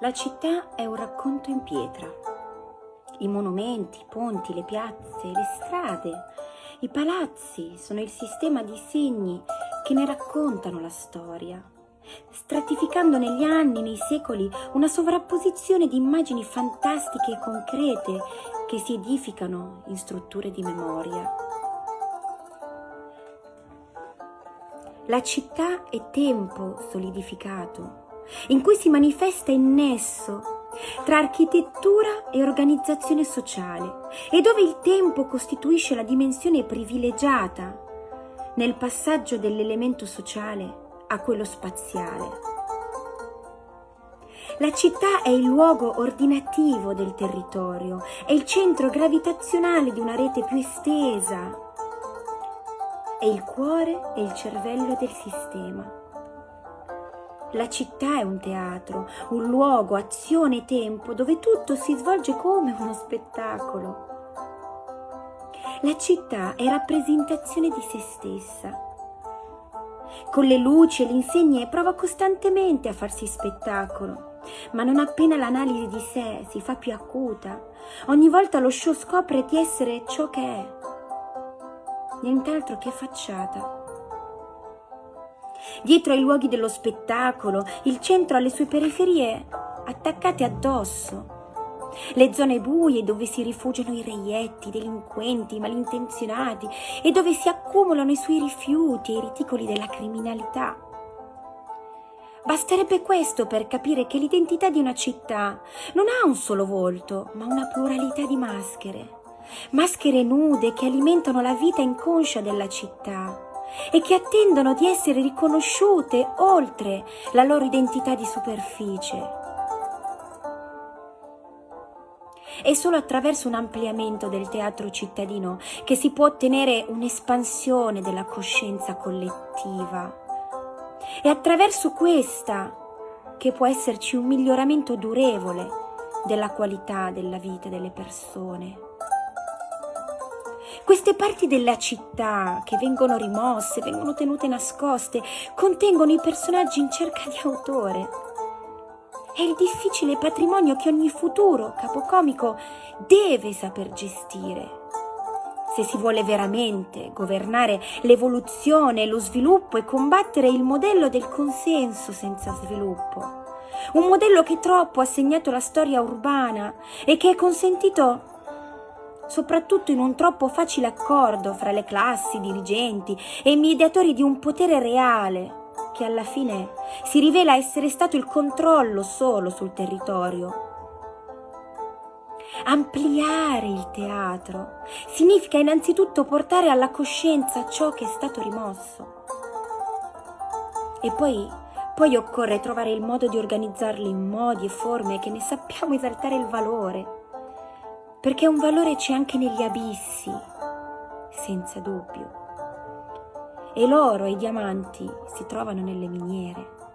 La città è un racconto in pietra. I monumenti, i ponti, le piazze, le strade, i palazzi sono il sistema di segni che ne raccontano la storia, stratificando negli anni, nei secoli, una sovrapposizione di immagini fantastiche e concrete che si edificano in strutture di memoria. La città è tempo solidificato in cui si manifesta il nesso tra architettura e organizzazione sociale e dove il tempo costituisce la dimensione privilegiata nel passaggio dell'elemento sociale a quello spaziale. La città è il luogo ordinativo del territorio, è il centro gravitazionale di una rete più estesa, è il cuore e il cervello del sistema. La città è un teatro, un luogo, azione e tempo dove tutto si svolge come uno spettacolo. La città è rappresentazione di se stessa. Con le luci e le insegne prova costantemente a farsi spettacolo, ma non appena l'analisi di sé si fa più acuta, ogni volta lo show scopre di essere ciò che è, nient'altro che facciata. Dietro ai luoghi dello spettacolo, il centro ha le sue periferie attaccate addosso. Le zone buie dove si rifugiano i reietti, i delinquenti, i malintenzionati e dove si accumulano i suoi rifiuti e i reticoli della criminalità. Basterebbe questo per capire che l'identità di una città non ha un solo volto, ma una pluralità di maschere. Maschere nude che alimentano la vita inconscia della città e che attendono di essere riconosciute oltre la loro identità di superficie. È solo attraverso un ampliamento del teatro cittadino che si può ottenere un'espansione della coscienza collettiva. È attraverso questa che può esserci un miglioramento durevole della qualità della vita delle persone. Queste parti della città che vengono rimosse, vengono tenute nascoste, contengono i personaggi in cerca di autore. È il difficile patrimonio che ogni futuro capocomico deve saper gestire. Se si vuole veramente governare l'evoluzione, lo sviluppo e combattere il modello del consenso senza sviluppo. Un modello che troppo ha segnato la storia urbana e che è consentito soprattutto in un troppo facile accordo fra le classi dirigenti e i mediatori di un potere reale, che alla fine si rivela essere stato il controllo solo sul territorio. Ampliare il teatro significa innanzitutto portare alla coscienza ciò che è stato rimosso. E poi, poi occorre trovare il modo di organizzarli in modi e forme che ne sappiamo esaltare il valore perché un valore c'è anche negli abissi, senza dubbio. E l'oro e i diamanti si trovano nelle miniere.